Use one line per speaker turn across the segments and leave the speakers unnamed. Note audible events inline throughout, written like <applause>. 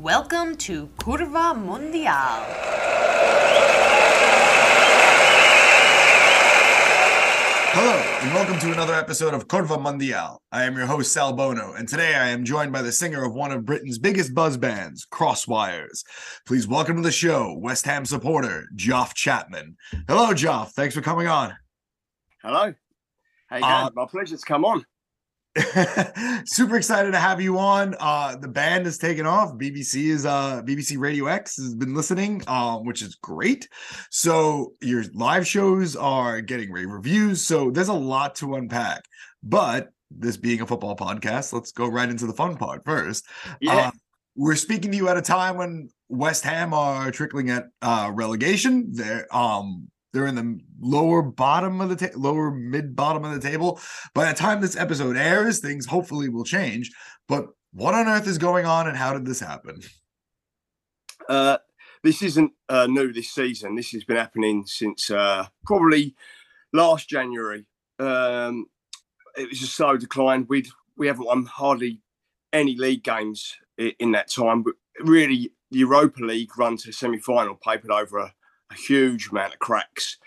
Welcome to Curva Mundial.
Hello, and welcome to another episode of Curva Mundial. I am your host, Sal Bono, and today I am joined by the singer of one of Britain's biggest buzz bands, Crosswires. Please welcome to the show, West Ham supporter, Joff Chapman. Hello, Joff. Thanks for coming on.
Hello. How you
Uh,
going? My pleasure to come on. <laughs>
Super excited to have you on. Uh, the band has taken off. BBC is uh BBC Radio X has been listening, um, which is great. So your live shows are getting rave reviews. So there's a lot to unpack. But this being a football podcast, let's go right into the fun part first.
Yeah.
Uh, we're speaking to you at a time when West Ham are trickling at uh, relegation. They're um they're in the lower bottom of the ta- lower mid bottom of the table. By the time this episode airs, things hopefully will change. But what on earth is going on, and how did this happen?
Uh, this isn't uh, new this season. This has been happening since uh, probably last January. Um, it was a slow decline. We we haven't won hardly any league games in that time. But really, the Europa League run to semi final papered over a, a huge amount of cracks.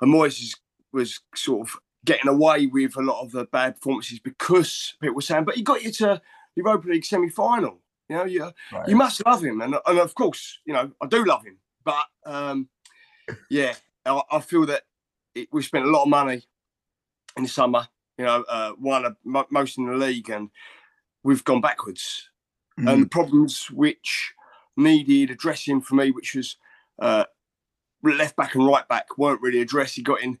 And Moyes was sort of getting away with a lot of the bad performances because people were saying, but he got you to Europa League semi final. You know, you, you must love him, and and of course, you know I do love him. But um, yeah, I, I feel that it, we spent a lot of money in the summer. You know, uh, one of mo- most in the league, and we've gone backwards.
Mm-hmm.
And the problems which needed addressing for me, which was uh, left back and right back, weren't really addressed. He got in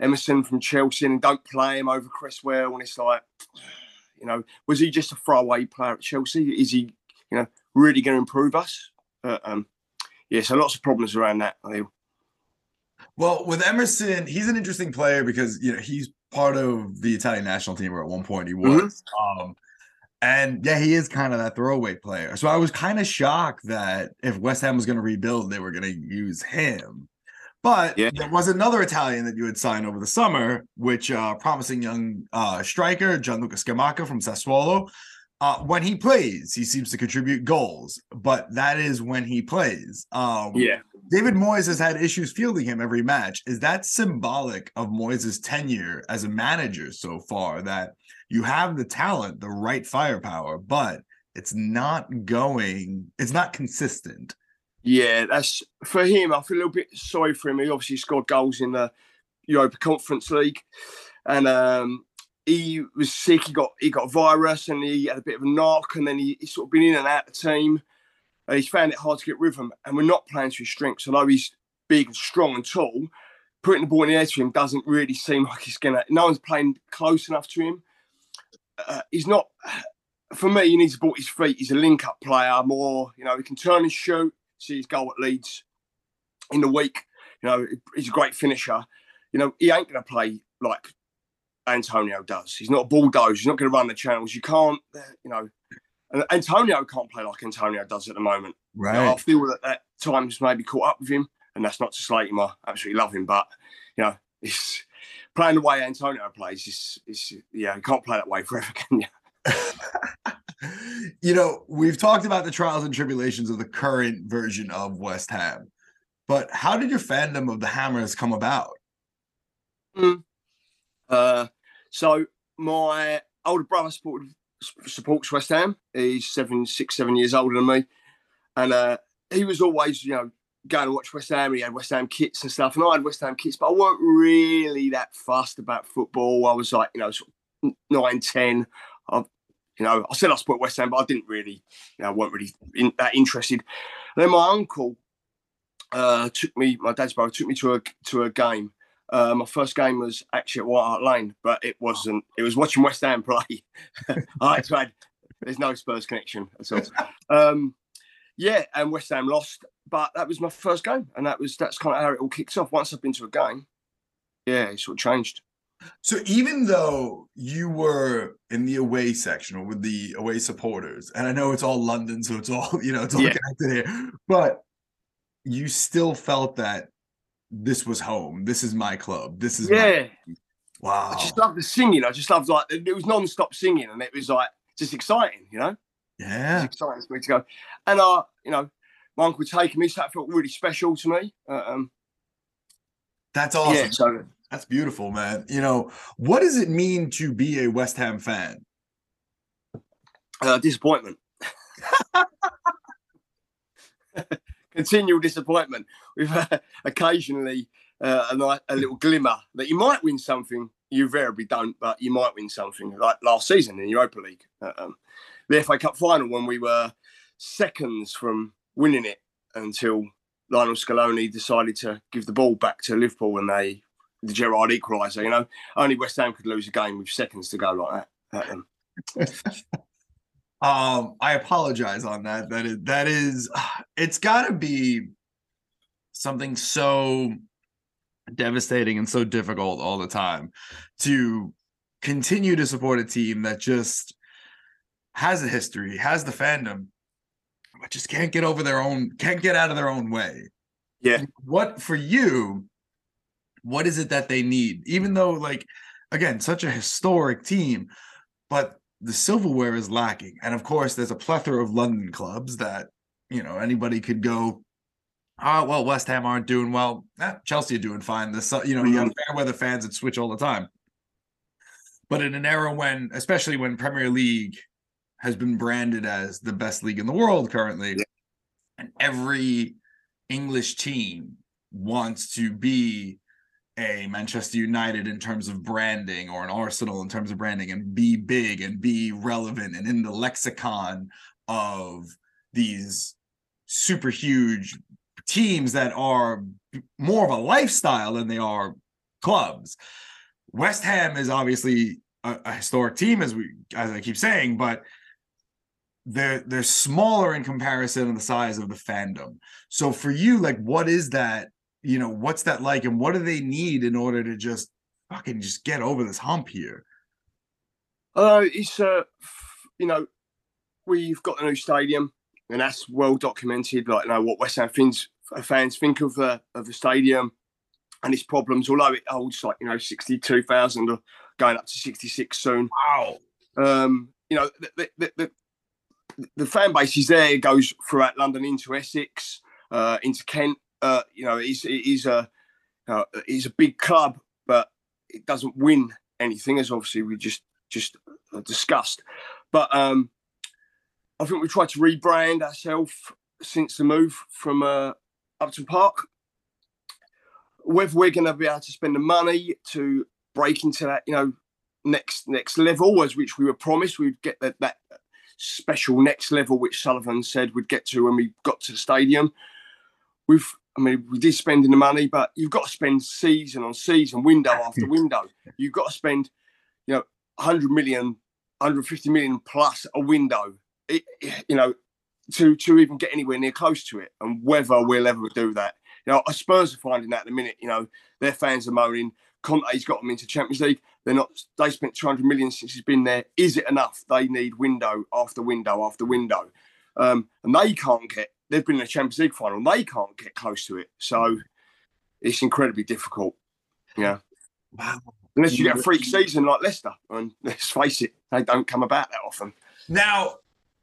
Emerson from Chelsea and don't play him over Cresswell, and it's like, <sighs> you know, was he just a throwaway player at Chelsea? Is he, you know, really going to improve us? Uh, um, yeah, so lots of problems around that.
Well, with Emerson, he's an interesting player because you know he's part of the Italian national team, or at one point he was. Um, and yeah, he is kind of that throwaway player. So I was kind of shocked that if West Ham was going to rebuild, they were going to use him. But
Yeah.
there was another Italian that you had signed over the summer, which uh promising young uh striker, Gianluca Scamacca from Sassuolo. Uh, when he plays, he seems to contribute goals, but that is when he plays. Um,
Yeah,
David Moyes has had issues fielding him every match. Is that symbolic of Moyes' tenure as a manager so far that you have the talent, the right firepower, but it's not going, it's not consistent?
yeah, that's for him. I feel a little bit sorry for him. He obviously scored goals in the Europa Conference League, and um, he was sick. He got he got a virus, and he had a bit of a knock, and then he, he's sort of been in and out of the team. And he's found it hard to get rhythm, and we're not playing to his strengths. Although he's big and strong and tall, putting the ball in the air to him doesn't really seem like he's gonna. No one's playing close enough to him. Uh, he's not. For me, he needs to put his feet. He's a link-up player more. You know, he can turn and shoot. See his goal at Leeds in the week. You know, he's a great finisher. You know, he ain't to play like Antonio does. He's not a bulldozer. He's not going to run the channels. You can't, you know, and Antonio can't play like Antonio does at the moment. You know, I feel that that time's maybe caught up with him, and that's not to slate him. I absolutely love him, but you know, it's playing the way Antonio plays. Is yeah, you can't play that way forever, <laughs> can you?
you know, we've talked about the trials and tribulations of the current version of West Ham, but how did your fandom of the Hammers come about?
Uh, so my older brother supported, supports West Ham. He's seven, six, seven years older than me, and uh, he was always, you know, going to watch West Ham. He had West Ham kits and stuff, and I had West Ham kits, but I weren't really that fussed about football. I was like, you know, nine, ten. I, you know, I said I support West Ham, but I didn't really, you know, I weren't really in, that interested. And then my uncle uh, took me, my dad's brother took me to a to a game. Uh, my first game was actually at White Hart Lane, but it wasn't. It was watching West Ham play. <laughs> I had add, there's no Spurs connection at all. Um, yeah, and West Ham lost, but that was my first game, and that was that's kind of how it all kicks off. Once I've been to a game, yeah, it sort of changed.
So even though you were in the away section or with the away supporters, and I know it's all London, so it's all <laughs> you know, it's all
Yeah.
connected here, but you still felt that this was home. This is my club. This is my-
Yeah,
wow.
I just loved the singing. I just loved like it was non-stop singing, and it was like just exciting, you know.
Yeah,
it's exciting for me to go. And uh, you know, my uncle taking me, so that felt really special to me. Uh, um,
that's awesome.
Yeah, so
that's beautiful, man. You know, what does it mean to be a West Ham fan?
Uh, disappointment. <laughs> <laughs> Continual disappointment. We've uh, <laughs> occasionally uh, a, night, a little glimmer that you might win something. You invariably don't, but you might win something like last season in the Europa League. Uh, um, the FA Cup final when we were seconds from winning it until Lionel Scaloni decided to give the ball back to Liverpool and they the Gerrard equaliser. You know, only West Ham could lose a game with seconds to go like that. <laughs> Um,
I apologize on that. That is that is <sighs> it's got to be something so devastating and so difficult all the time to continue to support a team that just has a history, has the fandom, but just can't get over their own, can't get out of their own way.
Yeah.
What for you, what is it that they need? Even though, like, again, such a historic team, but the silverware is lacking. And of course, there's a plethora of London clubs that, you know, anybody could go, oh, well, West Ham aren't doing well. Eh, Chelsea are doing fine. The, you know, you have mm-hmm. fair weather fans that switch all the time. But in an era when, especially when Premier League has been branded as the best league in the world currently. Yeah. And every English team wants to be a Manchester United in terms of branding or an Arsenal in terms of branding and be big and be relevant and in the lexicon of these super huge teams that are more of a lifestyle than they are clubs. West Ham is obviously a, a historic team as we as I keep saying, but they're they're smaller in comparison to the size of the fandom. So for you, like, what is that? You know, what's that like, and what do they need in order to just fucking just get over this hump here?
Uh, it's uh, you know, we've got a new stadium, and that's well documented. Like, you know what West Ham fans fans think of the of the stadium and its problems. Although it holds like you know sixty two thousand, or going up to sixty six soon.
Wow.
Um, you know, the, the, the, the fan base is there. It goes throughout London into Essex, uh, into Kent. Uh, you know, he's is a uh, it's a big club, but it doesn't win anything, as obviously we just just discussed. But um, I think we tried to rebrand ourselves since the move from uh, Upton Park. Whether we're going to be able to spend the money to break into that, you know, next next level, as which we were promised, we'd get that that special next level, which Sullivan said we'd get to when we got to the stadium. We've, I mean, we did spend in the money, but you've got to spend season on season, window <laughs> after window. You've got to spend, you know, 100 million, 150 million plus a window, it, you know, to to even get anywhere near close to it. And whether we'll ever do that, you know, I Spurs are finding that at the minute. You know, their fans are moaning. Conte's got them into Champions League. They're not. They spent 200 million since he's been there. Is it enough? They need window after window after window, um, and they can't get. They've been in a Champions League final. and They can't get close to it. So it's incredibly difficult. Yeah. Wow. Unless you get a freak season like Leicester, and let's face it, they don't come about that often.
Now,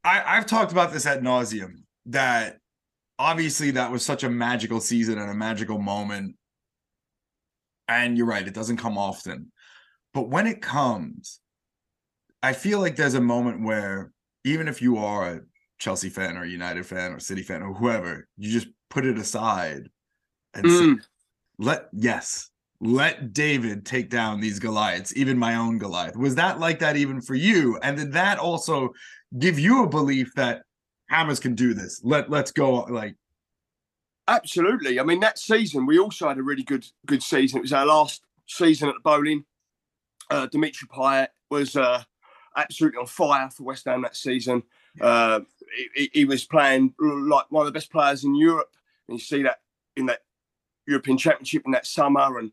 I, I've talked about this at nauseum. That obviously that was such a magical season and a magical moment. And you're right, it doesn't come often. But when it comes, I feel like there's a moment where even if you are a Chelsea fan or United fan or City fan or whoever, you just put it aside and mm. say, let yes, let David take down these Goliaths, even my own Goliath. Was that like that even for you? And did that also give you a belief that Hammers can do this? Let let's go like
Absolutely. I mean, that season we also had a really good good season. It was our last season at the Boleyn uh, Dimitri Payet was uh, absolutely on fire for West Ham that season. Uh, he, he, was playing like one of the best players in Europe, and you see that in that European Championship in that summer. And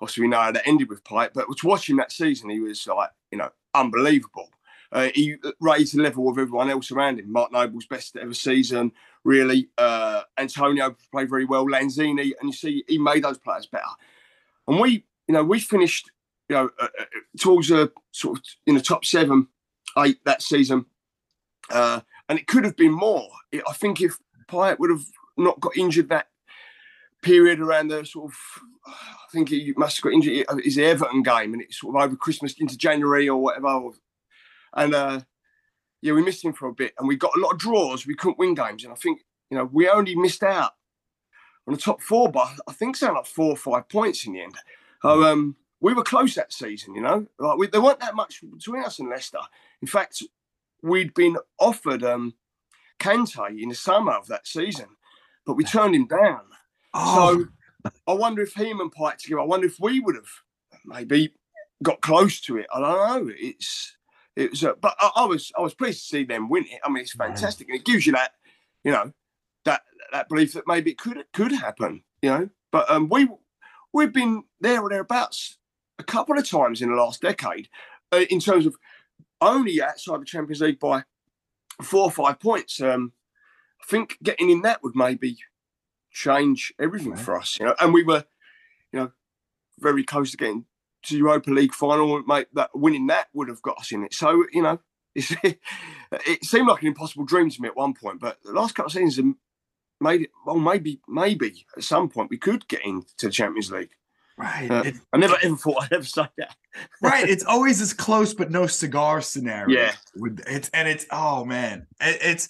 obviously, we know how that ended with Payet. But was watching that season, he was like you know unbelievable. Uh, he raised the level of everyone else around him. Mark Noble's best ever season, really. Uh, Antonio played very well. Lanzini, and you see, he made those players better. And we, you know, we finished you know, uh, uh, towards the sort of in the top seven, eight that season. Uh, and it could have been more. It, I think if Payet would have not got injured that period around the sort of, I think he must have got injured. Is the Everton game, and it's sort of over Christmas into January or whatever. And uh, yeah, we missed him for a bit, and we got a lot of draws. We couldn't win games, and I think you know we only missed out on the top four, but I think something like four or five points in the end. So, um, we were close that season, you know. Like we, there weren't that much between us and Leicester. In fact, we'd been offered um, Kante in the summer of that season, but we turned him down.
Oh,
So I wonder if him and Payet together. I wonder if we would have maybe got close to it. I don't know. It's it was, uh, but I, I was I was pleased to see them win it. I mean, it's fantastic, and it gives you that, you know, that that belief that maybe it could it could happen. You know, but um, we we've been there or thereabouts a couple of times in the last decade, uh, in terms of only outside the Champions League by four or five points. Um, I think getting in that would maybe change everything
Right.
for us, you know. And we were, you know, very close to getting to the Europa League final. Mate, that winning that would have got us in it. So you know, <laughs> it's, it seemed like an impossible dream to me at one point, but the last couple of seasons have made it. Well, maybe, maybe at some point we could get into the Champions League.
Right.
Uh,
It-
I never ever thought I'd ever say that.
right. <laughs> It's always this close but no cigar scenario.
Yeah.
With it's and it's oh man, it, it's.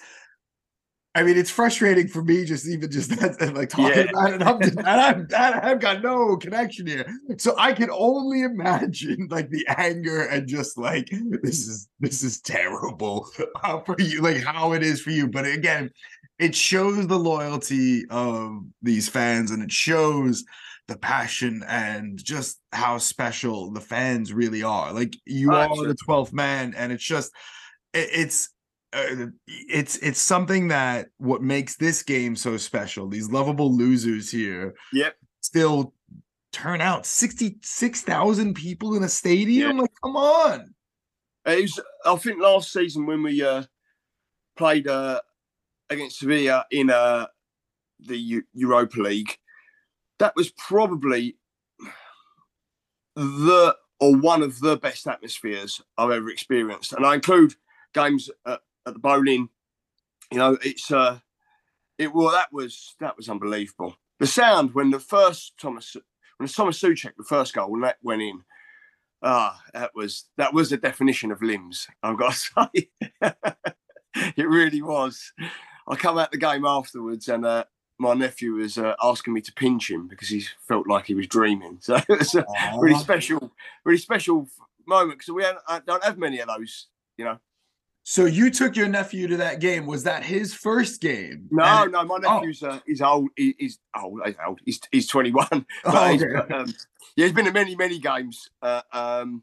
I mean, it's frustrating for me just even just <laughs> that, like talking
Yeah.
about it. I'm just, and I'm, I've got no connection here, so I can only imagine like the anger and just like this is this is terrible uh, for you, like how it is for you. But again, it shows the loyalty of these fans, and it shows the passion and just how special the fans really are. Like you
Oh,
are
absolutely.
the twelfth man, and it's just it, it's uh, it's it's something that what makes this game so special. These lovable losers here,
Yep.
still turn out sixty six thousand people in a stadium.
Yeah.
Like, come on,
It was, I think last season when we uh, played uh, against Sevilla in uh, the Eu- Europa League, that was probably the or one of the best atmospheres I've ever experienced, and I include games at, at the Boleyn. You know, it's uh, it well that was that was unbelievable. The sound when the first Thomas when Thomas Souček the first goal when that went in. Ah, that was that was the definition of limbs. I've got to <laughs> say, it really was. I come out the game afterwards, and uh, my nephew was uh, asking me to pinch him because he felt like he was dreaming. <laughs> So it was a really
Aw.
special, really special moment because we don't have many of those. You know,
So you took your nephew to that game. Was that his first game?
no,
And-
no, my
oh.
nephew's uh, he's old. He, he's old. He's old. He's he's twenty one. <laughs>
Oh, okay.
um, yeah, he's been to many, many games. Uh, um,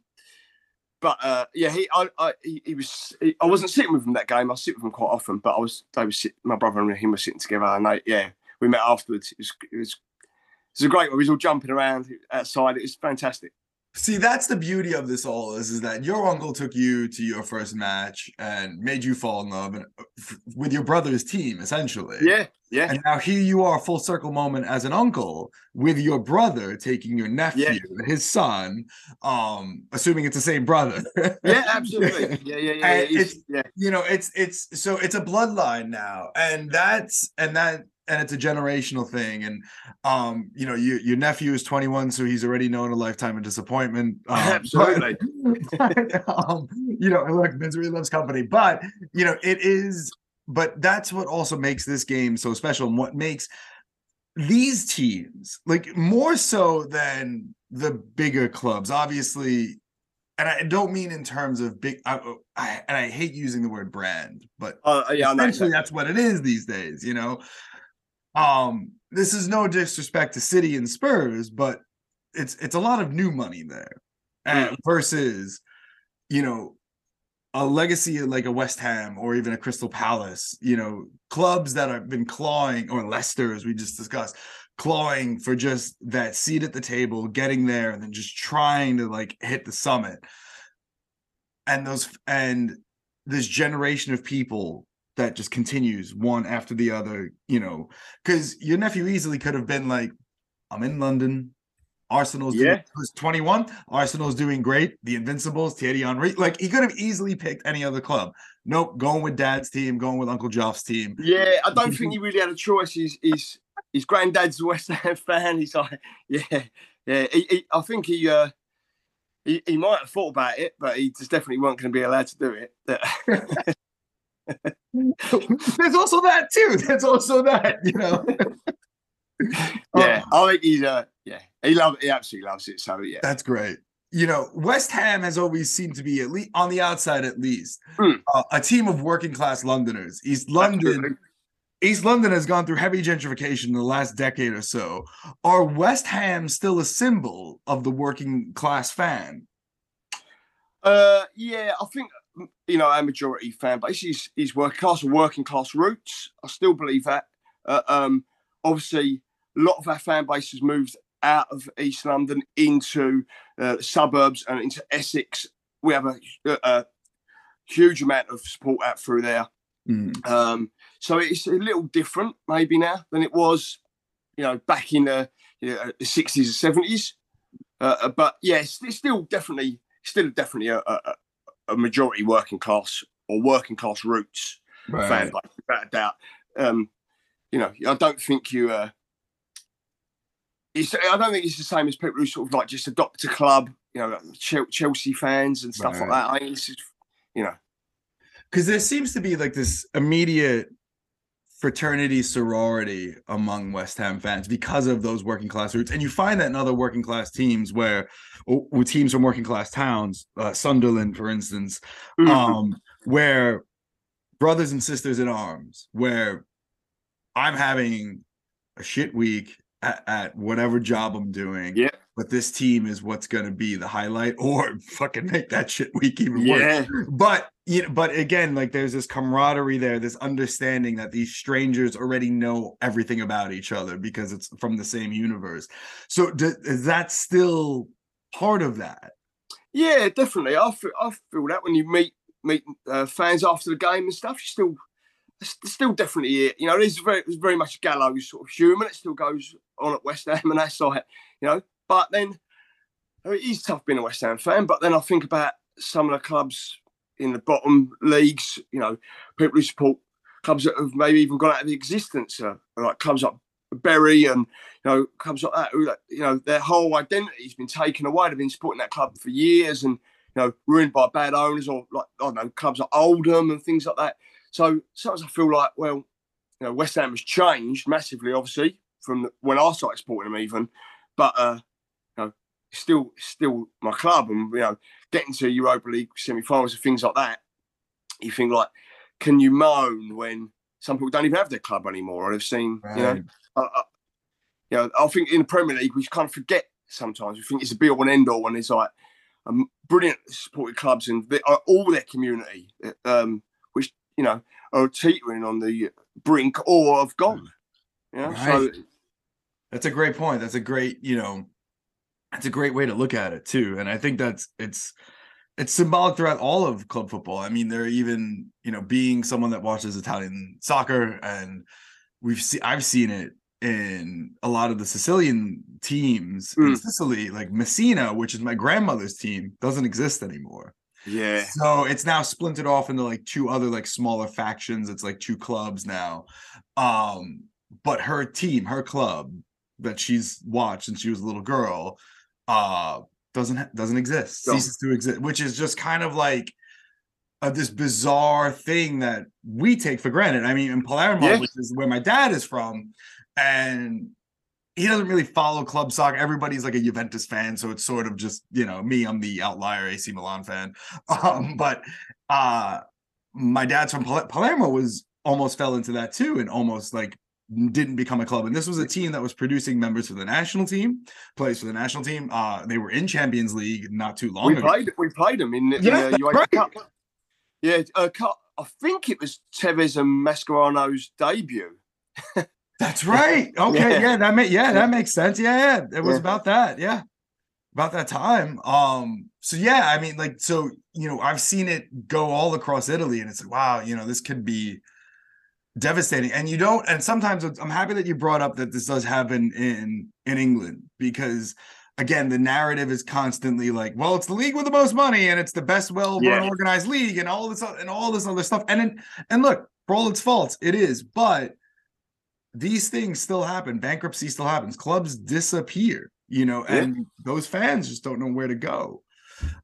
but uh, yeah, he, I, I, he, he was. He, I wasn't sitting with him that game. I sit with him quite often, but I was. They was sit, my brother and him were sitting together, and they, yeah, we met afterwards. It was, it was, it was a great one. We was all jumping around outside. It was fantastic.
See, that's the beauty of this all is, is that your uncle took you to your first match and made you fall in love and, f- with your brother's team, essentially.
Yeah, yeah,
And now here you are, full circle moment as an uncle with your brother taking your nephew, his son, um, assuming it's the same brother. <laughs>
yeah, absolutely. Yeah, yeah, yeah. Yeah,
it's-
yeah.
you know, it's it's so it's a bloodline now, and that's and that and it's a generational thing. And um, you know, you, your nephew is 21, so he's already known a lifetime of disappointment. <laughs> Um, but-
Absolutely. <laughs>
um, you know, look, misery loves company, but you know, it is, but that's what also makes this game so special and what makes these teams like more so than the bigger clubs, obviously. And I don't mean in terms of big, I, I, and I hate using the word brand, but
Uh, yeah,
essentially that's what it is these days you know um this is no disrespect to city and spurs but it's it's a lot of new money there. And versus you know a legacy like a west ham or even a crystal palace you know clubs that have been clawing or leicester as we just discussed clawing for just that seat at the table getting there and then just trying to like hit the summit. And those and this generation of people that just continues one after the other, you know, because your nephew easily could have been like, I'm in London Arsenal's
Yeah.
doing, who's 21. Arsenal's doing great. The Invincibles, Thierry Henry. Like he could have easily picked any other club. Nope, going with dad's team, going with Uncle Joff's team.
Yeah, I don't think he <laughs> really had a choice. His his his granddad's a West Ham <laughs> fan. He's like, yeah, yeah. He, he, I think he uh he, he might have thought about it, but he just definitely weren't going to be allowed to do it. <laughs> <laughs>
There's also that too. There's also that, you know. <laughs>
yeah,
Oh,
I think he's uh yeah he love he absolutely loves it. So yeah,
that's great. You know, West Ham has always seemed to be at least on the outside, at least,
Mm.
uh, a team of working class Londoners. East London,
Absolutely.
East London has gone through heavy gentrification in the last decade or so. Are West Ham still a symbol of the working class fan?
Uh, yeah, I think you know our majority fan base is is working class or working class roots. I still believe that. Uh, um, obviously, a lot of our fan base has moved out of East London into uh, suburbs and into Essex. We have a, a, a huge amount of support out through there.
Mm.
Um, so it's a little different maybe now than it was, you know, back in the you know, the sixties and seventies. Uh, uh, but yes, it's still definitely, still definitely a, a, a- majority working class or working class roots fan base, without a doubt. Um, you know, I don't think you. Uh, it's, I don't think it's the same as people who sort of like just adopt a club. You know, like Chelsea fans and stuff like that. I think it's just, you know,
because there seems to be like this immediate fraternity sorority among West Ham fans because of those working class roots, and you find that in other working class teams where, or, or teams from working class towns, uh, Sunderland, for instance,
Mm-hmm.
um, where brothers and sisters in arms, where I'm having a shit week at, at whatever job I'm doing,
Yeah.
But this team is what's going to be the highlight, <laughs> or fucking make that shit week even worse but you know, but again, like there's this camaraderie there, this understanding that these strangers already know everything about each other because it's from the same universe. So d- is that still part of that?
Yeah, definitely. I feel, I feel that when you meet meet uh, fans after the game and stuff, you still it's still definitely it. You know, there's very there's very much gallows sort of humour. It still goes on at West Ham and that's like, you know. But then I mean, it is tough being a West Ham fan. But then I think about some of the clubs in the bottom leagues. You know, people who support clubs that have maybe even gone out of existence, uh, like clubs like Bury and you know clubs like that. Who, you know, their whole identity's been taken away. They've been supporting that club for years and you know ruined by bad owners or like I don't know clubs like Oldham and things like that. So sometimes I feel like well, you know, West Ham has changed massively, obviously from when I started supporting them even, but uh, still still my club and you know getting to Europa League semi-finals and things like that. You think like, can you moan when some people don't even have their club anymore or they've seen you know uh, uh, you know, I think in the Premier League we kind of forget sometimes. We think it's a be all and end all when it's like um, brilliant supported clubs and they are all their community, uh, um, which you know are teetering on the brink or have gone. Yeah, know, so
That's a great point. That's a great, you know, that's a great way to look at it too. And I think that's it's it's symbolic throughout all of club football. I mean, there even, you know, being someone that watches Italian soccer and we've seen I've seen it in a lot of the Sicilian teams in
Mm.
Sicily, like Messina, which is my grandmother's team, doesn't exist anymore.
yeah,
So it's now splintered off into like two other like smaller factions. It's like two clubs now. Um, but her team, her club that she's watched since she was a little girl, uh, doesn't doesn't exist,
No.
ceases to exist, which is just kind of like uh, this bizarre thing that we take for granted. I mean, in Palermo,
Yeah.
which is where my dad is from, and he doesn't really follow club soccer. Everybody's like a Juventus fan, so it's sort of just you know me. I'm the outlier AC Milan fan. <laughs> Um, but uh, my dad's from Pal- Palermo was almost fell into that too, and almost like didn't become a club. And this was a team that was producing members for the national team, plays for the national team. Uh, they were in Champions League not too long
we
ago.
played we played them in the
Yeah,
uh, UEFA
right.
Cup. Yeah, uh, Cup. I think it was Tevez and Mascherano's debut. <laughs>
That's right. <laughs> Okay, yeah,
Yeah.
that make yeah, that makes sense. Yeah, yeah. It was
Yeah.
about that. Yeah. About that time. Um, so yeah, I mean, like, so you know, I've seen it go all across Italy, and it's like, wow, you know, this could be devastating. And you don't, and sometimes I'm happy that you brought up that this does happen in in England because again, the narrative is constantly like, well, it's the league with the most money and it's the best well
Yeah.
organized league and all this and all this other stuff. And then, and look, for all its faults, it is, but these things still happen. Bankruptcy still happens. Clubs disappear, you know,
Yeah.
and those fans just don't know where to go.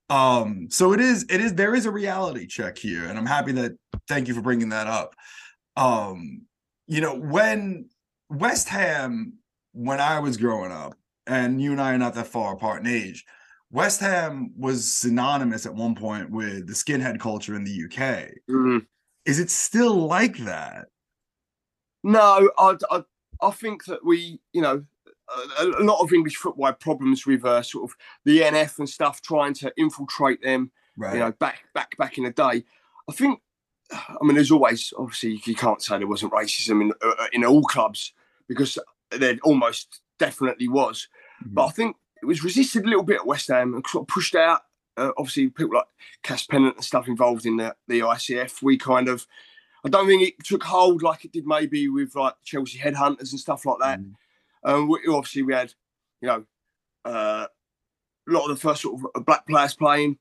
Um, so it is, it is, there is a reality check here, and I'm happy that thank you for bringing that up. Um, you know, when West Ham, when I was growing up, and you and I are not that far apart in age, West Ham was synonymous at one point with the skinhead culture in the UK.
Mm.
Is it still like that?
No, I, I, I think that we, you know, a, a lot of English football had problems with uh, sort of the NF and stuff trying to infiltrate them.
Right.
You know, back back back in the day. I think, I mean, there's always obviously you can't say there wasn't racism in uh, in all clubs because there almost definitely was. But I think it was resisted a little bit at West Ham and sort of pushed out. Uh, obviously, people like Cass Pennant and stuff involved in the, the ICF. We kind of, I don't think it took hold like it did maybe with like Chelsea headhunters and stuff like that.
Mhm.
Um, we, obviously, we had, you know, uh, a lot of the first sort of black players playing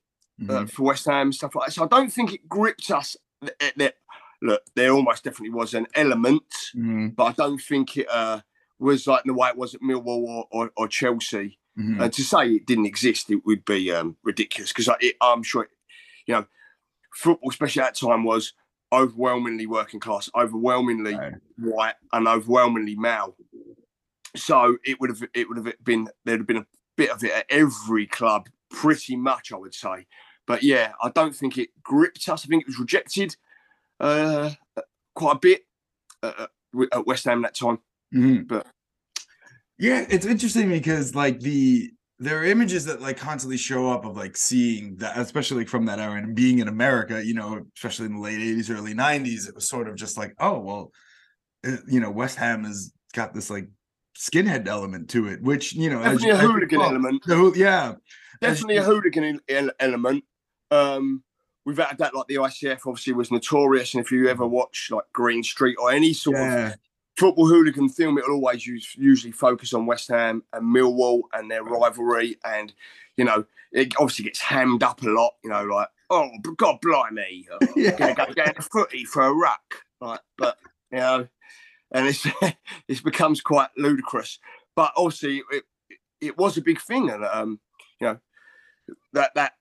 uh,
Mhm.
for West Ham and stuff like that. So I don't think it gripped us. Th- th- th- Look, there almost definitely was an element,
Mhm.
but I don't think it uh, was like the way it was at Millwall or, or, or Chelsea.
Mhm.
Uh, to say it didn't exist, it would be um, ridiculous because I'm sure, it, you know, football, especially at that time, was overwhelmingly working class, overwhelmingly
Right.
white, and overwhelmingly male. So it would have it would have been there'd have been a bit of it at every club, pretty much, I would say. But yeah, I don't think it gripped us. I think it was rejected uh, quite a bit uh, at West Ham that time.
Mhm.
But-
yeah, it's interesting because like the there are images that like constantly show up of like seeing that, especially like from that era and being in America, you know, especially in the late 80s, early 90s, it was sort of just like, oh, well, uh, you know, West Ham has got this like skinhead element to it, which, you know,
Definitely
you-
a
as
hooligan
well,
element.
the yeah.
definitely
you-
a hooligan element. Um, without a doubt, like the ICF obviously was notorious, and if you ever watch like Green Street or any sort of football hooligan film, it'll always use, usually focus on West Ham and Millwall and their rivalry, and you know it obviously gets hammed up a lot. You know, like oh God blimey, oh, <laughs>
Yeah.
gonna go down the footy for a ruck, like but you know, and it's <laughs> it becomes quite ludicrous. But obviously, it, it was a big thing, and um, you know that that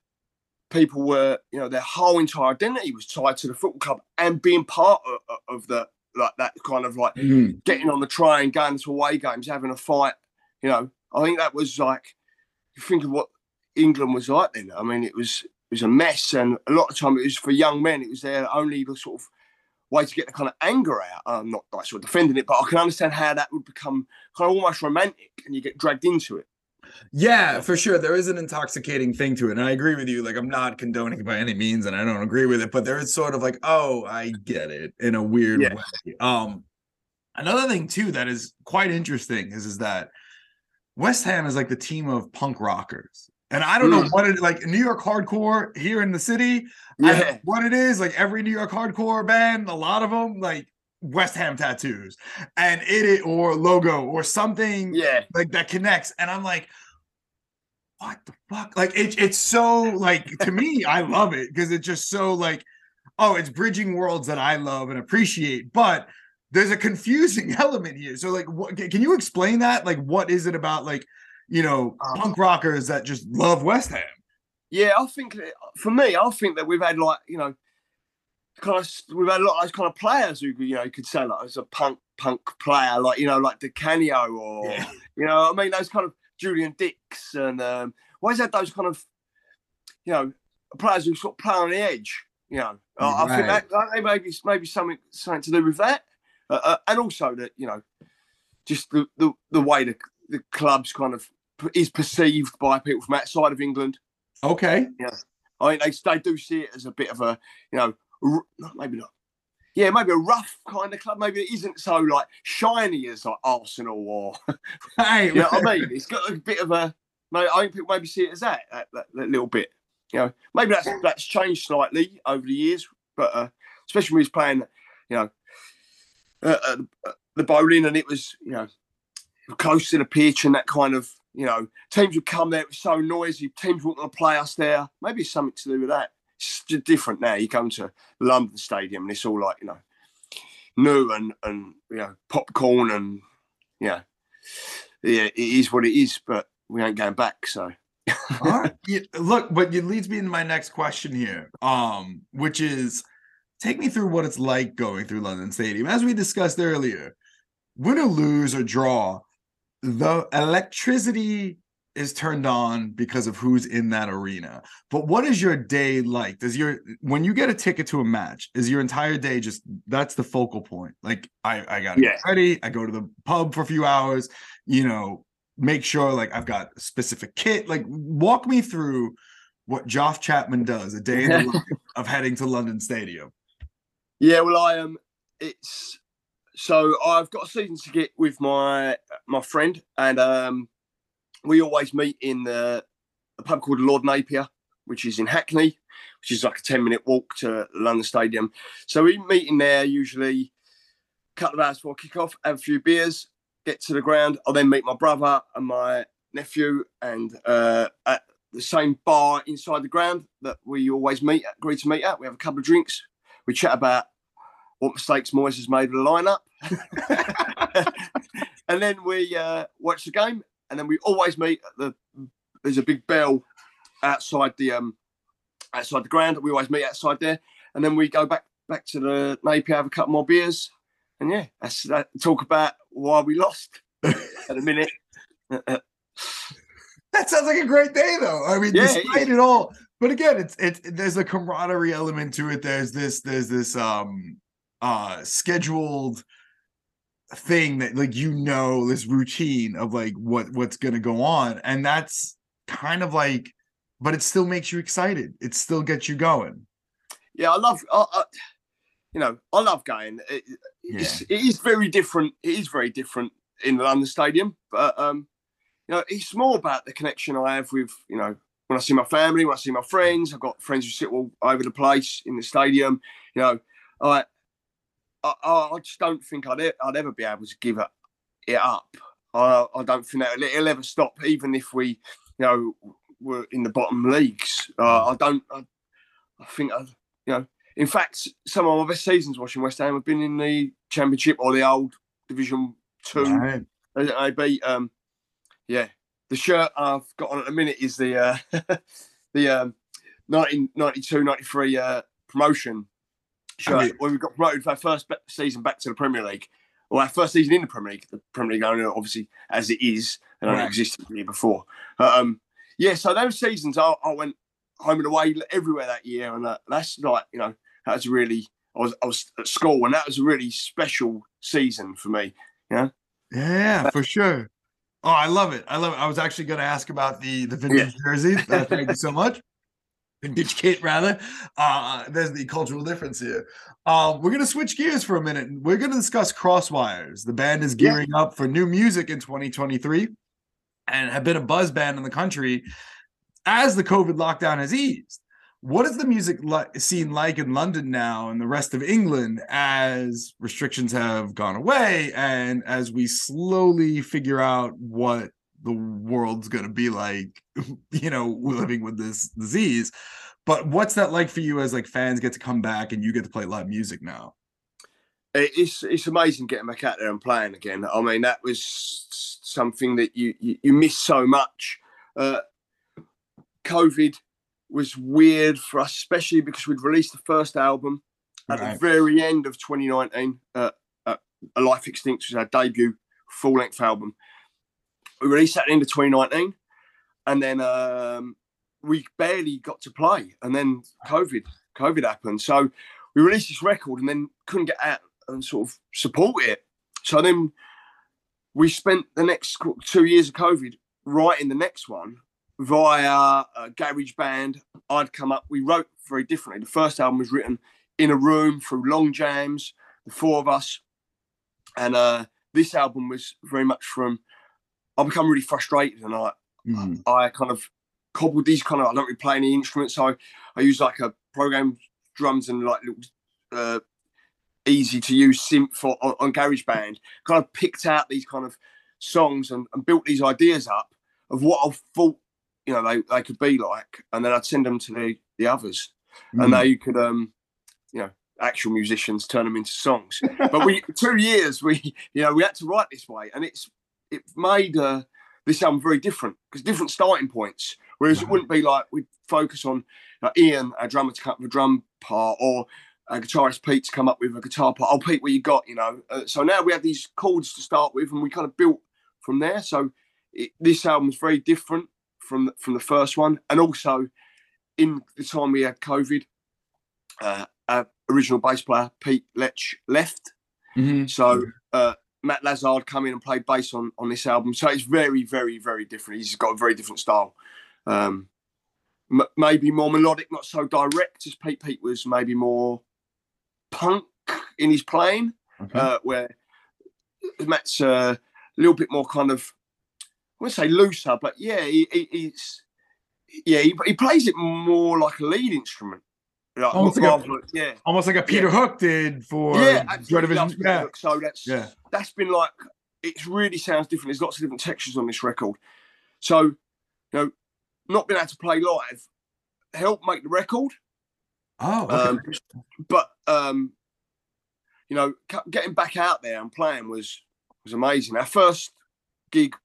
people were, you know, their whole entire identity was tied to the football club and being part of, of the like that kind of like
Mhm.
getting on the train, going to away games, having a fight. You know, I think that was like you think of what England was like then. I mean, it was it was a mess, and a lot of time it was for young men. It was their only the sort of way to get the kind of anger out. I'm not like sort of defending it, but I can understand how that would become kind of almost romantic, and you get dragged into it.
Yeah, for sure. There is an intoxicating thing to it. And I agree with you. Like, I'm not condoning it by any means, and I don't agree with it, but there is sort of like, oh, I get it in a weird
Yeah.
way. Um, another thing too that is quite interesting is, is that West Ham is like the team of punk rockers. And I don't know
Mm.
what it like New York hardcore here in the city. I don't know
Yeah,
what it is. Like every New York hardcore band, a lot of them like West Ham tattoos and it or logo or something
yeah,
like that connects and i'm like what the fuck? Like it, it's so like to me i love it because it's just so like oh it's bridging worlds that i love and appreciate but there's a confusing <laughs> element here. So like what can you explain that? Like what is it about like you know
Uh,
punk rockers that just love west ham?
Yeah. I think that, for me, I think that we've had like you know, kind of we've had a lot of those kind of players who you know you could say like as a punk punk player, like you know, like Di Canio or
Yeah.
you know, I mean those kind of Julian Dicks and um, why is that those kind of you know players who sort of play on the edge. You know, I- I think
Right.
that, that maybe maybe something something to do with that, uh, uh, and also that you know, just the the, the way the the club's kind of is perceived by people from outside of England.
okay Yeah.
I think they, they do see it as a bit of a, you know, maybe not. Yeah, maybe a rough kind of club. Maybe it isn't so like shiny as like Arsenal or, <laughs>
hey,
you know what I mean? It's got a bit of a, maybe, I think people maybe see it as that, that, that, that little bit. You know, maybe that's that's changed slightly over the years, but uh, especially when he was playing, you know, uh, uh, uh, the Boleyn and it was, you know, close to the pitch and that kind of you know, teams would come there. It was so noisy. Teams wouldn't want to play us there. Maybe it's something to do with that. It's different now. You come to London Stadium and it's all like you know, new and and you know, popcorn and yeah, yeah, it is what it is. But we ain't going back. So <laughs>
All right. Look, but it leads me into my next question here, um, which is take me through what it's like going through London Stadium. As we discussed earlier, win or lose or draw, the electricity is turned on because of who's in that arena. But what is your day like? Does your when you get a ticket to a match, is your entire day just that's the focal point? Like I I got
Yeah.
get ready, I go to the pub for a few hours, you know, make sure like I've got a specific kit. Like walk me through what Joff Chapman does a day in the <laughs> life of heading to London Stadium.
Yeah, well, I am. Um, it's so I've got a season ticket with my my friend, and um, we always meet in the a pub called Lord Napier, which is in Hackney, which is like a ten minute walk to London Stadium. So we meet in there usually a couple of hours before kick off, have a few beers, get to the ground. I'll then meet my brother and my nephew, and uh, at the same bar inside the ground that we always meet, agree to meet at. We have a couple of drinks, we chat about what mistakes Moyes has made with the lineup, <laughs> and then we uh, watch the game. And then we always meet at the. There's a big bell outside the um outside the ground. We always meet outside there, and then we go back back to the Napier, have a couple more beers, and yeah, that's that. Talk about why we lost at a minute. <laughs>
That sounds like a great day, though. I mean,
Yeah, it
despite it, all, but again, it's it's there's a camaraderie element to it. There's this there's this um uh scheduled thing that like you know this routine of like what what's gonna go on, and that's kind of like, but it still makes you excited. It still gets you going.
yeah, I love. I, I, you know, I love going. It, it's, it is very different. It is very different in the London Stadium, but um, you know, it's more about the connection I have with you know when I see my family, when I see my friends. I've got friends who sit all over the place in the stadium. You know, I I, I I just don't think I'd e- I'd ever be able to give it it up. I I don't think that it'll ever stop, even if we you know were in the bottom leagues. Uh, I don't. I, I think I, you know. In fact, some of my best seasons watching West Ham have been in the Championship or the old Division Two.
Right.
I beat. Um, yeah, the shirt I've got on at the minute is the uh, <laughs> the um, 1992 93 uh, promotion
I mean-
when we got promoted for our first season back to the Premier League. Well, our first season in the Premier League, the Premier League only obviously as it is, and only
Right.
existed the year before. Um, yeah, so those seasons I, I went home and away everywhere that year, and uh, that's like you know that was really I was I was at school, and that was a really special season for me.
Yeah, Yeah, for sure. Oh, I love it. I love it. I was actually going to ask about the the vintage jerseys. Uh, thank you so much. <laughs> Kit, rather. Uh, there's the cultural difference here. Um, we're going to switch gears for a minute. and We're going to discuss Crosswires. The band is
Yeah.
gearing up for new music in 2023 and have been a buzz band in the country as the COVID lockdown has eased. What is the music li- scene like in London now and the rest of England as restrictions have gone away and as we slowly figure out what the world's going to be like, <laughs> you know, we're living with this disease? But what's that like for you as like fans get to come back and you get to play live music now?
It's it's amazing getting back out there and playing again. I mean, that was something that you you, you miss so much. Uh, COVID was weird for us, especially because we'd released the first album at
Right.
the very end of 2019. Uh, uh, A Life Extinct was our debut full length album. We released that of 2019, and then um, we barely got to play. And then COVID, COVID happened. So we released this record and then couldn't get out and sort of support it. So then we spent the next two years of COVID writing the next one via a GarageBand. I'd come up, we wrote very differently. The first album was written in a room through long jams, the four of us. And uh, this album was very much from, I become really frustrated and I,
Mhm.
I kind of cobbled these kind of, I don't really play any instruments. So I use like a program drums and like little uh, easy to use synth for, on, on GarageBand. Kind of picked out these kind of songs and, and built these ideas up. of what I thought you know they, they could be like, and then I'd send them to the the others,
Mm.
and they could um you know actual musicians turn them into songs. but we <laughs> two years we you know we had to write this way, and it's it made uh, this album very different because different starting points. Whereas it wouldn't be like we'd focus on uh, Ian, our drummer, to come up with a drum part, or a guitarist Pete to come up with a guitar part. Oh, Pete, what you got? You know. Uh, so now we have these chords to start with, and we kind of built from there. So it, this album is very different from the, from the first one, and also in the time we had COVID, uh, our original bass player Pete Lech left,
Mhm.
so uh, Matt Lazard come in and play bass on on this album. So it's very, very, very different. He's got a very different style. Um, m- maybe more melodic, not so direct as Pete. Pete was maybe more punk in his playing,
Okay.
uh, where Matt's uh, a little bit more kind of, I wouldn't say looser, but yeah, he, he, he's yeah, he, he plays it more like a lead instrument. Like,
Almost like a-
yeah,
Almost like a Peter Hook did for
yeah,
Joy Division. Yeah.
Hook, So that's
Yeah.
that's been like it really sounds different. There's lots of different textures on this record. So, you know, not being able to play live helped make the record.
Oh, okay.
Um, but um, you know, getting back out there and playing was was amazing. Our first gig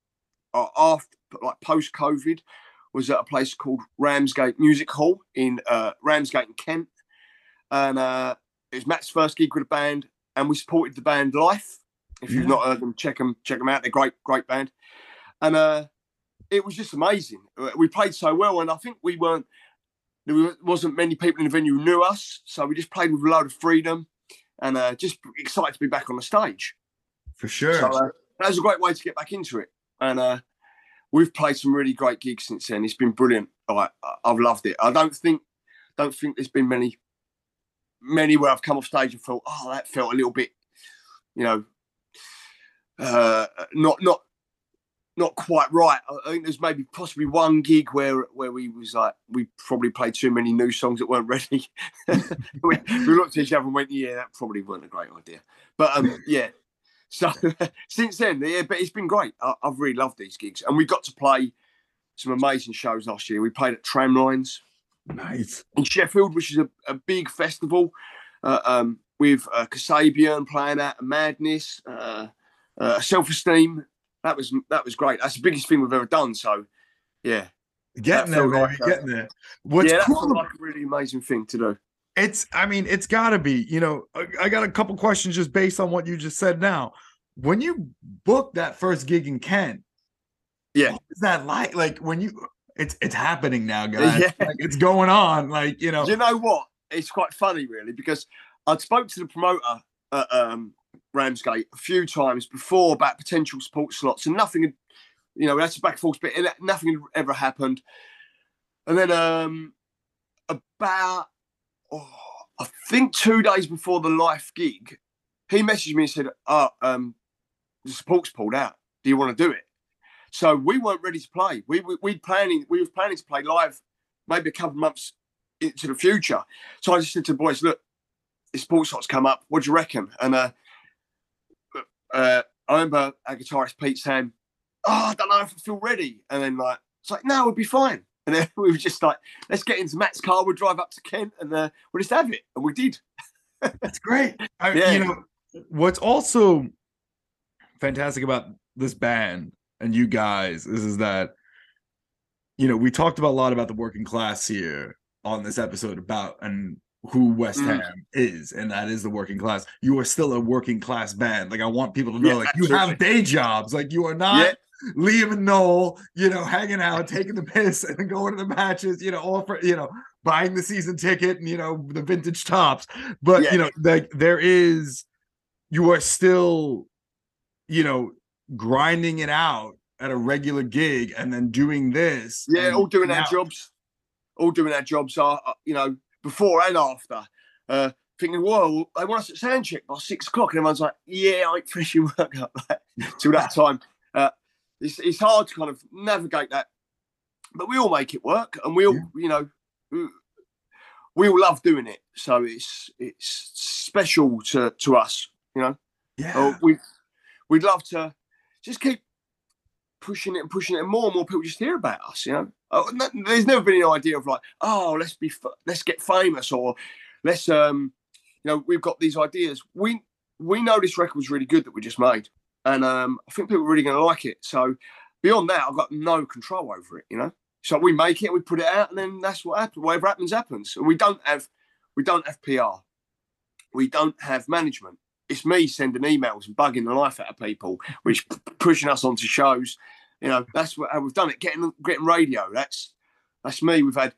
uh, after like post COVID was at a place called Ramsgate Music Hall in uh, Ramsgate in Kent, and uh, it was Matt's first gig with a band, and we supported the band Life. If you've
Yeah.
not heard them, check them check them out. They're great, great band, and uh, it was just amazing. Uh, We played so well, and I think we weren't. There wasn't many people in the venue who knew us, so we just played with a load of freedom, and uh, just excited to be back on the stage.
for sure.
So uh, that was a great way to get back into it. And uh, we've played some really great gigs since then. It's been brilliant. I've loved it. I don't think don't think there's been many many where I've come off stage and thought, oh, that felt a little bit, you know, uh, not not not quite right. I I think there's maybe possibly one gig where where we was like we probably played too many new songs that weren't ready. <laughs> we, we looked at each other and went, yeah, that probably wasn't a great idea. But um, yeah. So <laughs> since then, yeah, but it's been great. I, I've really loved these gigs, and we got to play some amazing shows last year. We played at Tramlines
nice.
in Sheffield, which is a, a big festival uh, um, with uh, Kasabian playing at Madness, uh, uh, Self Esteem. That was that was great. That's the biggest thing we've ever done. So, yeah,
Getting there,
like
Getting there. What's
yeah, that
cool?
like a really amazing thing to do.
It's, I mean, it's got to be. You know, I, I got a couple questions just based on what you just said. Now, when you booked that first gig in Kent,
Yeah.
what was that like? Like when you, it's it's happening now, guys.
Yeah.
Like it's going on. Like you know,
You know what? It's quite funny, really, because I'd spoke to the promoter at um, Ramsgate a few times before about potential support slots, and nothing had, you know, that's a back and forth, but nothing had ever happened. And then um, about, oh, I think two days before the life gig, he messaged me and said, "Oh, um, the support's pulled out. Do you want to do it?" So we weren't ready to play. We we we'd planning we were planning to play live, maybe a couple of months into the future. So I just said to the boys, "Look, the sports slots come up. What do you reckon?" And uh, uh, I remember our guitarist Pete saying, "Oh, I don't know if I feel ready." And then like, it's like, "No, we'll be fine." <laughs> And then we were just like, "Let's get into Matt's car. We'll drive up to Kent, and uh, we'll just have it." And we did.
That's great. I,
Yeah.
You know, what's also fantastic about this band and you guys is, is that, you know, we talked about a lot about the working class here on this episode about and who West
Mm.
Ham is, and that is the working class. You are still a working class band. Like I want people to know,
Yeah,
like you have day jobs. Like you are not
Yeah.
Liam and Noel, you know, hanging out, taking the piss, and then going to the matches, you know, all for you know, buying the season ticket and you know the vintage tops. But
Yeah.
you know, like there is, you are still, you know, grinding it out at a regular gig and then doing this.
Yeah, all doing our jobs. All doing our jobs are, uh, you know, before and after. Uh, thinking, whoa, they want us at sound check by six o'clock. And everyone's like, yeah, I ain't work up <laughs> till that time. Uh, it's, it's hard to kind of navigate that. But we all make it work and we all,
Yeah.
you know, we- we all love doing it. So it's it's special to, to us, you know.
Yeah.
Oh, we we'd love to just keep pushing it and pushing it, and more and more people just hear about us. You know, oh, there's never been an idea of like, oh, let's be, let's get famous, or let's, um, you know, we've got these ideas. We we know this record was really good that we just made, and um, I think people are really going to like it. So beyond that, I've got no control over it. You know, so we make it, we put it out, and then that's what happens. Whatever happens, happens. And we don't have we don't have PR, we don't have management. It's me sending emails and bugging the life out of people, which pushing us onto shows. You know, that's what, how we've done it. Getting getting radio. That's that's me. We've had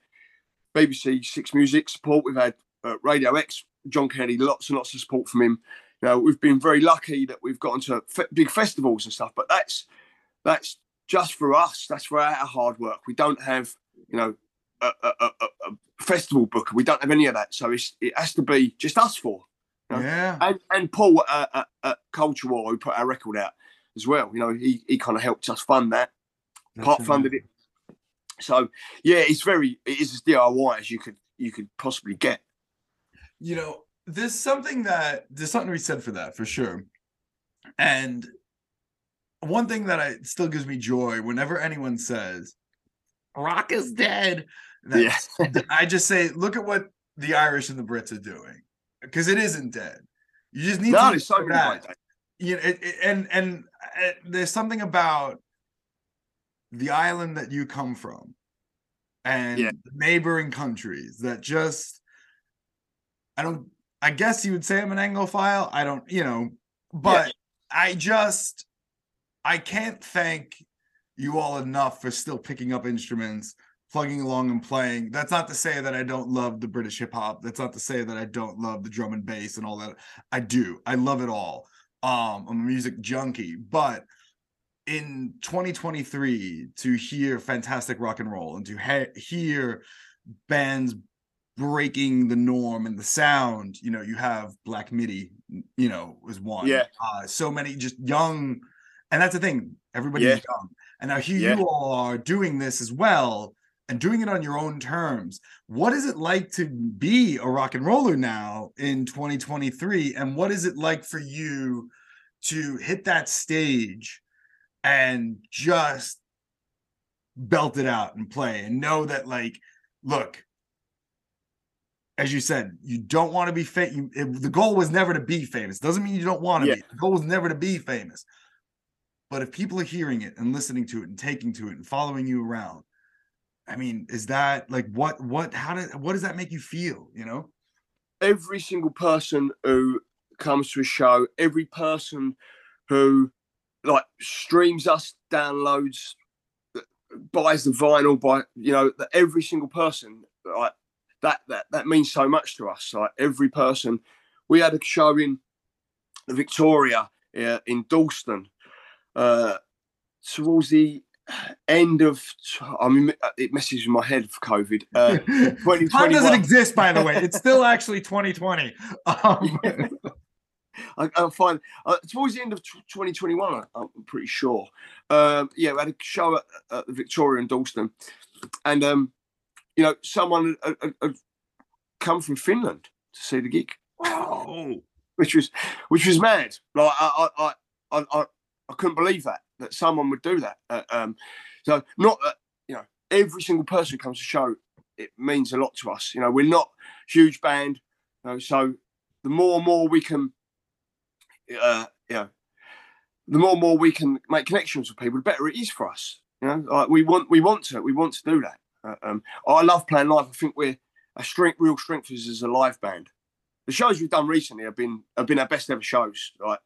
BBC Six Music support. We've had uh, Radio X, John Kennedy, lots and lots of support from him. You know, we've been very lucky that we've gotten to f- big festivals and stuff. But that's that's just for us. That's for our hard work. We don't have, you know, a, a, a, a festival booker. We don't have any of that. So it has to be just us four.
You know? Yeah.
And, and Paul at, at, at Culture War, who put our record out as well. You know, he, he kind of helped us fund that, part funded it. So yeah, it's very it is as DIY as you could you could possibly get.
You know, there's something that there's something to be said for that for sure. And one thing that I still gives me joy whenever anyone says rock is dead.
Yeah.
I just say, look at what the Irish and the Brits are doing because it isn't dead. You just need
no,
to
it's so
that. You know, it, it, and and uh, there's something about the island that you come from and
Yeah.
neighboring countries that just I don't I guess you would say I'm an Anglophile. I don't, you know, but I just I can't thank you all enough for still picking up instruments, plugging along and playing. That's not to say that I don't love the British hip hop. That's not to say that I don't love the drum and bass and all that. I do. I love it all. Um, I'm a music junkie, but in 2023 to hear fantastic rock and roll and to he- hear bands breaking the norm and the sound you know you have black midi you know was one
Yeah.
uh, so many just young and that's the thing everybody's
Yeah.
young and now here
Yeah.
you all are doing this as well and doing it on your own terms what is it like to be a rock and roller now in 2023 and what is it like for you to hit that stage and just belt it out and play and know that like look as you said you don't want to be famous the goal was never to be famous. Doesn't mean you don't want to
Yeah.
be the goal was never to be famous. But if people are hearing it and listening to it and taking to it and following you around i mean is that like what what how did what does that make you feel you know?
Every single person who comes to a show, every person who like streams us, downloads, uh, buys the vinyl, buy you know, every single person like that that that means so much to us. Like every person, we had a show in the Victoria uh, in Dalston uh, towards the end of. I mean, it messes with my head for COVID. Uh, <laughs>
time doesn't exist by the way it's <laughs> still actually 2020 um,
I, I find uh, towards the end of tw 2021, I- I'm pretty sure. Um, yeah, we had a show at, at the Victoria in Dalston, and um, you know, someone had, had- had come from Finland to see the gig,
oh <laughs>
which was which was mad. Like I I I, I, I couldn't believe that that someone would do that. Uh, um, so not that you know every single person who comes to show it means a lot to us. You know, we're not a huge band, you know, so the more and more we can, uh, you know, the more and more we can make connections with people, the better it is for us. You know, like we want we want to we want to do that. Uh, um, I love playing live. I think we're a strength, real strength is as a live band. The shows we've done recently have been have been our best ever shows. Like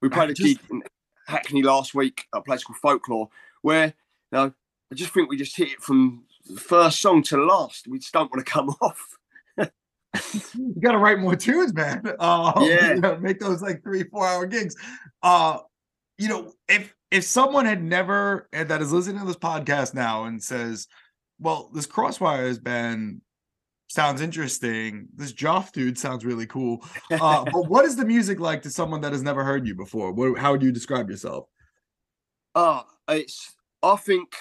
we played a
just-
gig in Hackney last week at a place called Folklore, where you know I just think we just hit it from the first song to the last. We just don't want to come <laughs> off.
you gotta write more tunes man <laughs> uh
Yeah.
you know, make those like three four hour gigs uh you know if if someone had never that is listening to this podcast now and says well this crosswires band sounds interesting. This joff dude sounds really cool. Uh <laughs> but what is the music like to someone that has never heard you before? What, how would you describe yourself?
Ah, it's I think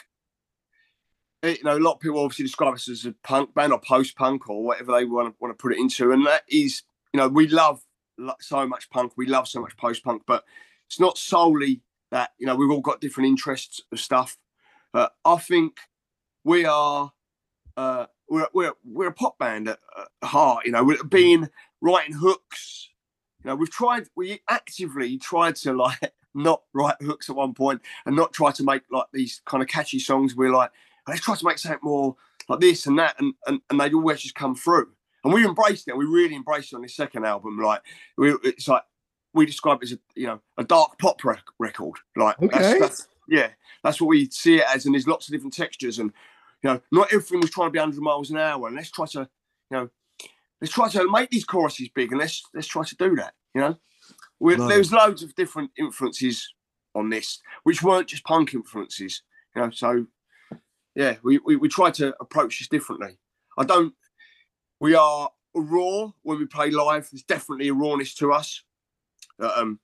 it, you know a lot of people obviously describe us as a punk band or post punk or whatever they want to want to put it into, and that is you know we love so much punk, we love so much post punk, but it's not solely that you know we've all got different interests of stuff. But I think we are uh, we're we're we're a pop band at, at heart. You know, we're being writing hooks. You know, we've tried we actively tried to <laughs> like not write hooks at one point and not try to make like these kind of catchy songs. We're like let's try to make something more like this and that, and and, and they'd always just come through. And we embraced it. We really embraced it on this second album. Like we, it's like we describe it as a you know a dark pop rec- record. Like
Okay.
that's, that's yeah, that's what we see it as. And there's lots of different textures, and you know, not everything was trying to be 100 miles an hour. And let's try to you know, let's try to make these choruses big, and let's let's try to do that. You know, we,
Love
there's loads of different influences on this, which weren't just punk influences. You know, so yeah, we, we, we try to approach this differently. I don't, we are raw when we play live. There's definitely a rawness to us. Uh, um,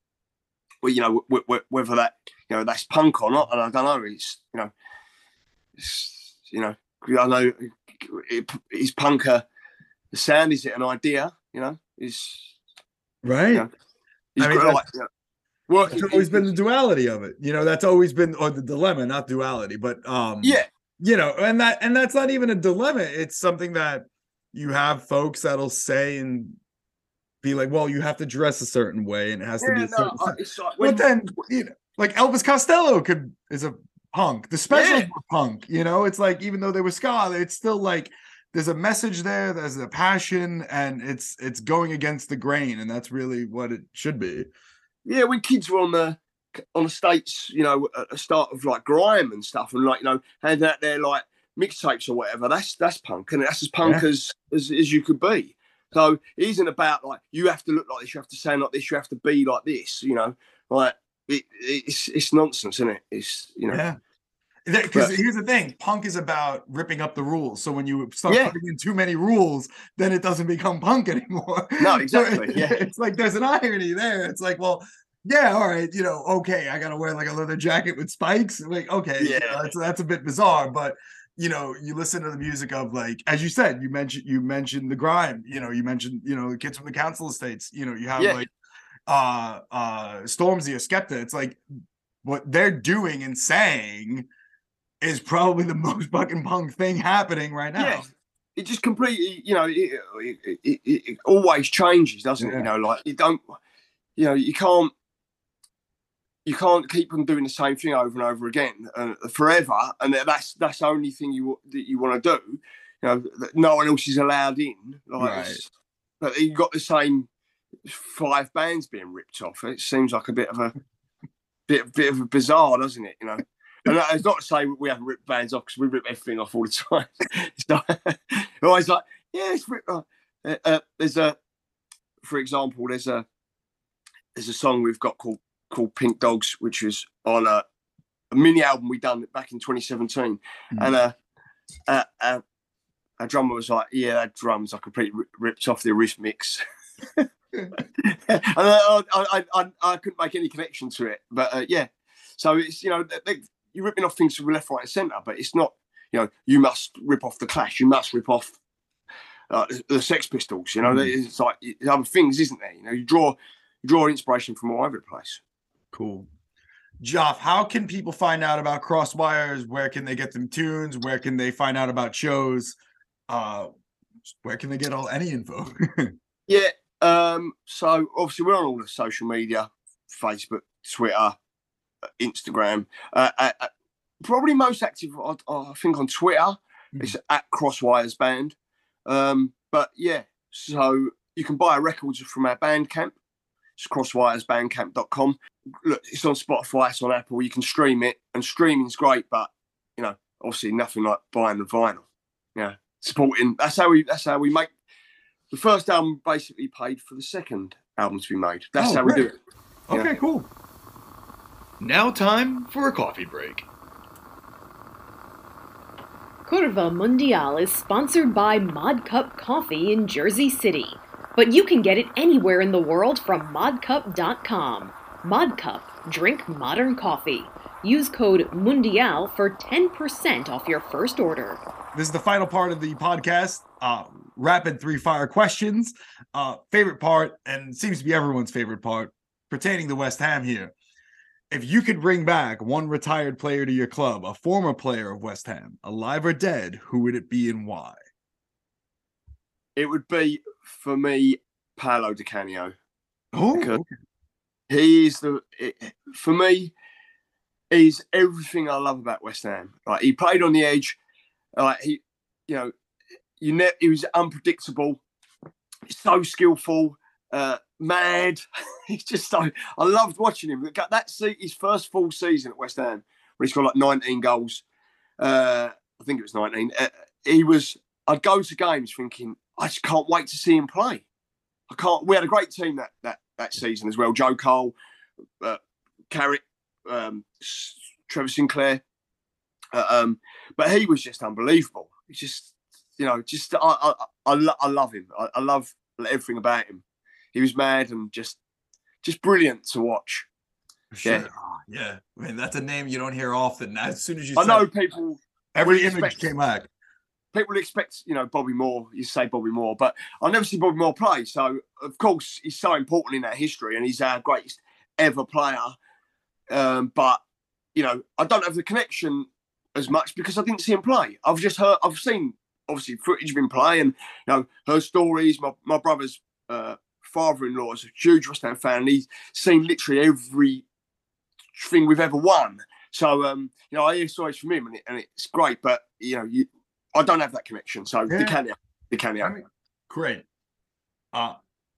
well, you know, w- w- whether that, you know, that's punk or not, and I don't know. It's, you know, it's, you know, I know it, is punk a, the sound? Is it an idea? You know, is,
Right.
Yeah. is
I mean,
like, you know, working.
That's always been the duality of it. You know, that's always been or the dilemma, not duality, but um
yeah,
you know, and that and that's not even a dilemma. It's something that you have folks that'll say and be like, well, you have to dress a certain way and it has to be a
no,
certain
it's like
But then you know, like Elvis Costello could is a punk. The specials
Yeah.
were punk, you know. It's like even though they were ska, it's still like there's a message there, there's a passion, and it's it's going against the grain, and that's really what it should be.
yeah, when kids were on the on the states, you know, at the start of like grime and stuff, and like you know, handing out their like mixtapes or whatever. That's that's punk, and that's as punk
Yeah.
as, as as you could be. So it isn't about like you have to look like this, you have to sound like this, you have to be like this. You know, like it, it's it's nonsense, isn't it? It's you know,
Yeah. Because here's the thing, punk is about ripping up the rules. So when you start
Yeah.
putting in too many rules, then it doesn't become punk anymore. <laughs>
No, exactly, <laughs> yeah.
It's like there's an irony there. It's like, well, yeah, all right, you know, okay, I gotta wear like a leather jacket with spikes. Like, okay, you know,
Yeah.
that's that's a bit bizarre, but you know, you listen to the music of like, as you said, you mentioned you mentioned the grime, you know, you mentioned, you know, the kids from the council estates, you know, you have
Yeah.
like uh uh Stormzy or Skepta. It's like what they're doing and saying is probably the <laughs> most fucking punk thing happening right now.
yeah. It just completely, you know, it, it, it, it, always changes, doesn't it? You know, like you don't, you know, you can't, you can't keep on doing the same thing over and over again uh, forever, and that's that's the only thing you that you want to do. You know, that no one else is allowed in. Like,
Right.
but you got the same five bands being ripped off. It seems like a bit of a bit bit of a bizarre, doesn't it? You know. And it's not to say we haven't ripped bands off because we rip everything off all the time. <laughs> it's not, <laughs> always like, yeah, it's ripped off. Uh, uh, there's a, for example, there's a there's a song we've got called called Pink Dogs, which was on a, a mini album we done back in 2017, and uh, uh, uh, our drummer was like, "Yeah, that drum's I completely ripped off the Eurythmics." and <laughs> I, I, I, I, I couldn't make any connection to it, but uh, yeah. So it's you know they, you're ripping off things from left, right, and centre, but it's not you know you must rip off the Clash, you must rip off uh, the Sex Pistols. You know,
Mm.
it's like other things, isn't there? You know, you draw you draw inspiration from all over the place.
Cool. Joff, how can people find out about Crosswires? Where can they get them tunes? Where can they find out about shows? Uh where can they get all any info? <laughs>
Yeah. Um, so obviously we're on all the social media, Facebook, Twitter, uh, Instagram. Uh, uh, uh, probably most active, I, I think, on Twitter. It's at Crosswires Band. Um, but yeah, so you can buy records from our Bandcamp. It's crosswiresbandcamp.com. Look, it's on Spotify, it's on Apple. You can stream it, and streaming's great, but you know, obviously nothing like buying the vinyl. Yeah, supporting. That's how we. That's how we make the first album. Basically, paid for the second album to be made. That's
Oh,
how we do it.
okay, cool.
Now, time for a coffee break.
Curva Mundial is sponsored by Mod Cup Coffee in Jersey City, but you can get it anywhere in the world from modcup.com. Mod Cup, drink modern coffee. Use code MUNDIAL for 10% off your first order.
This is the final part of the podcast. Uh rapid three fire questions. Uh favorite part, and seems to be everyone's favorite part, pertaining to West Ham here. if you could bring back one retired player to your club, a former player of West Ham, alive or dead, who would it be and why?
It would be for me, Paolo Di Canio.
Oh,
He is the it- for me. He's everything I love about West Ham. Like he played on the edge. Like he, you know, you ne- he was unpredictable, so skillful, uh, mad. <laughs> He's just so. I loved watching him. That- That se- his first full season at West Ham, where he scored like 19 goals. Uh, I think it was 19. Uh, he was. I'd go to games thinking, I just can't wait to see him play. I can't. We had a great team that that that season as well. Joe Cole, uh, Carrick, um, Trevor Sinclair. Uh, um, but he was just unbelievable. He's just, you know, just I I I, lo- I love him. I, I love everything about him. He was mad and just just brilliant to watch.
sure.
yeah.
Ah, yeah. I mean, that's a name you don't hear often. As soon as you
I know
it,
people
every image
expect-
came back.
people expect, you know, Bobby Moore. You say Bobby Moore, but I never see Bobby Moore play. So of course he's so important in that history, and he's our greatest ever player. Um, but you know, I don't have the connection as much because I didn't see him play. I've just heard, I've seen obviously footage of him playing. and you know, heard stories. My my brother's uh, father-in-law is a huge West Ham fan, and he's seen literally every thing we've ever won. So um, you know, I hear stories from him, and, it, and it's great. But you know, you, I don't have that connection. So
Yeah.
Di Canio, Di Canio.
I mean, great. Uh,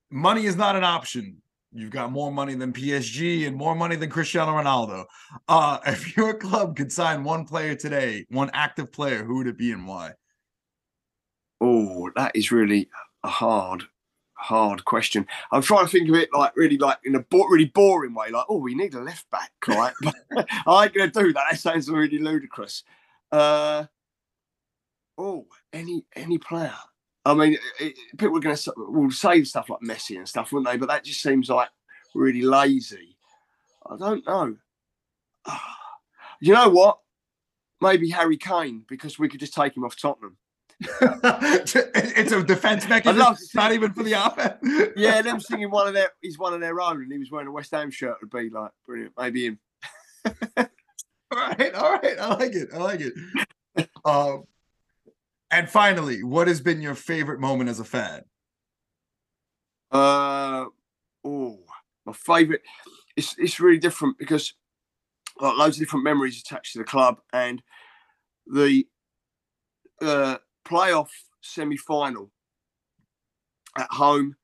money is not an option. You've got more money than PSG and more money than Cristiano Ronaldo. Uh, <laughs> if your club could sign one player today, one active player, who would it be and why?
Oh, that is really a hard, hard question. I'm trying to think of it like really like in a bo- really boring way. Like, oh, we need a left back, <laughs> right? <laughs> I ain't gonna do that. That sounds really ludicrous. Uh, oh, any any player. I mean, it, people are gonna will say stuff like Messi and stuff, wouldn't they? But that just seems like really lazy. I don't know. <sighs> You know what? Maybe Harry Kane because we could just take him off Tottenham. <laughs>
it's a defense mechanism.
love
It's not even for the offense. <laughs>
yeah, them singing one of their he's one of their own, and he was wearing a West Ham shirt would be like brilliant. Maybe him. <laughs>
all right, all right. I like it. I like it. Um, and finally, what has been your favorite moment as a fan?
Uh oh, my favourite. It's it's really different because like loads of different memories attached to the club and the uh, playoff semi final at home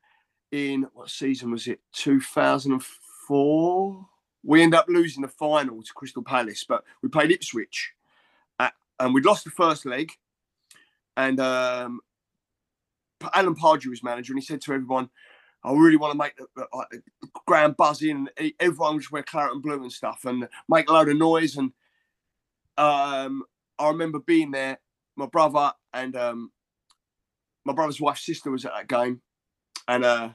in what season was it? Two thousand and four. We end up losing the final to Crystal Palace, but we played Ipswich, at, and we'd lost the first leg. And um, Alan Pardew was manager, and he said to everyone, I really want to make the, like, the ground buzz in. and Everyone just wear claret and blue and stuff and make a load of noise. And um, I remember being there. My brother and um, my brother's wife's sister was at that game, and uh,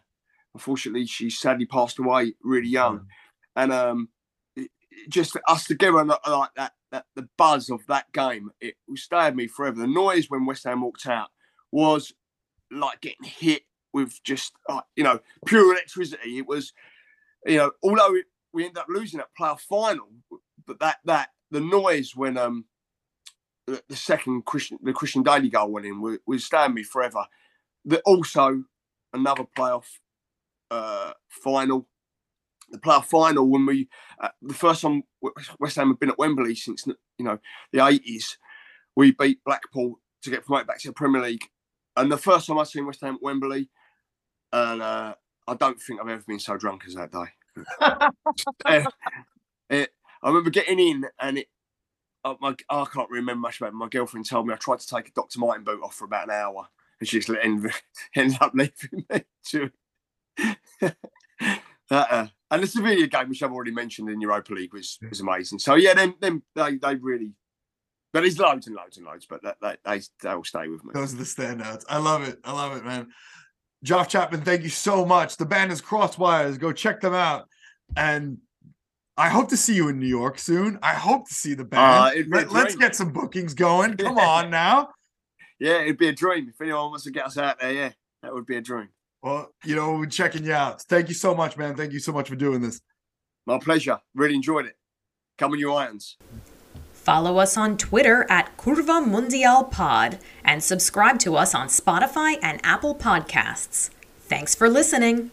unfortunately, she sadly passed away really young. And um, it- it- just us together uh, like that, that, the buzz of that game, it will stay with me forever. The noise when West Ham walked out was like getting hit with just uh, you know pure electricity. It was you know although we ended up losing that playoff final, but that that the noise when um the, the second Christian the Christian Dailly goal went in will stay with me forever. That also another playoff uh, final. The playoff final when we uh, the first time West Ham have been at Wembley since you know the eighties, we beat Blackpool to get promoted back to the Premier League and the first time I've seen West Ham at Wembley, and uh, I don't think I've ever been so drunk as that day. It, <laughs> I remember getting in, and it. Uh, my, I can't remember much about it. My girlfriend told me I tried to take a Dr. Martin boot off for about an hour, and she just let- ended, <laughs> ended up leaving me <laughs> to. uh, and the Sevilla game, which I've already mentioned in Europa League, was was amazing. So yeah, them them they they really. But there's loads and loads and loads, but that, that, they they will stay with me.
Those are the standouts. I love it. I love it, man. Joff Chapman, thank you so much. The band is Crosswires. Go check them out. And I hope to see you in New York soon. I hope to see the band.
Uh, it'd be a
Let, us get some bookings going. Come <laughs> on now.
Yeah, it'd be a dream. If anyone wants to get us out there, yeah, that would be a dream.
Well, you know, we're checking you out. Thank you so much, man. Thank you so much for doing this.
My pleasure. Really enjoyed it. Come on, you irons.
Follow us on Twitter at Curva Mundial Pod and subscribe to us on Spotify and Apple Podcasts. Thanks for listening.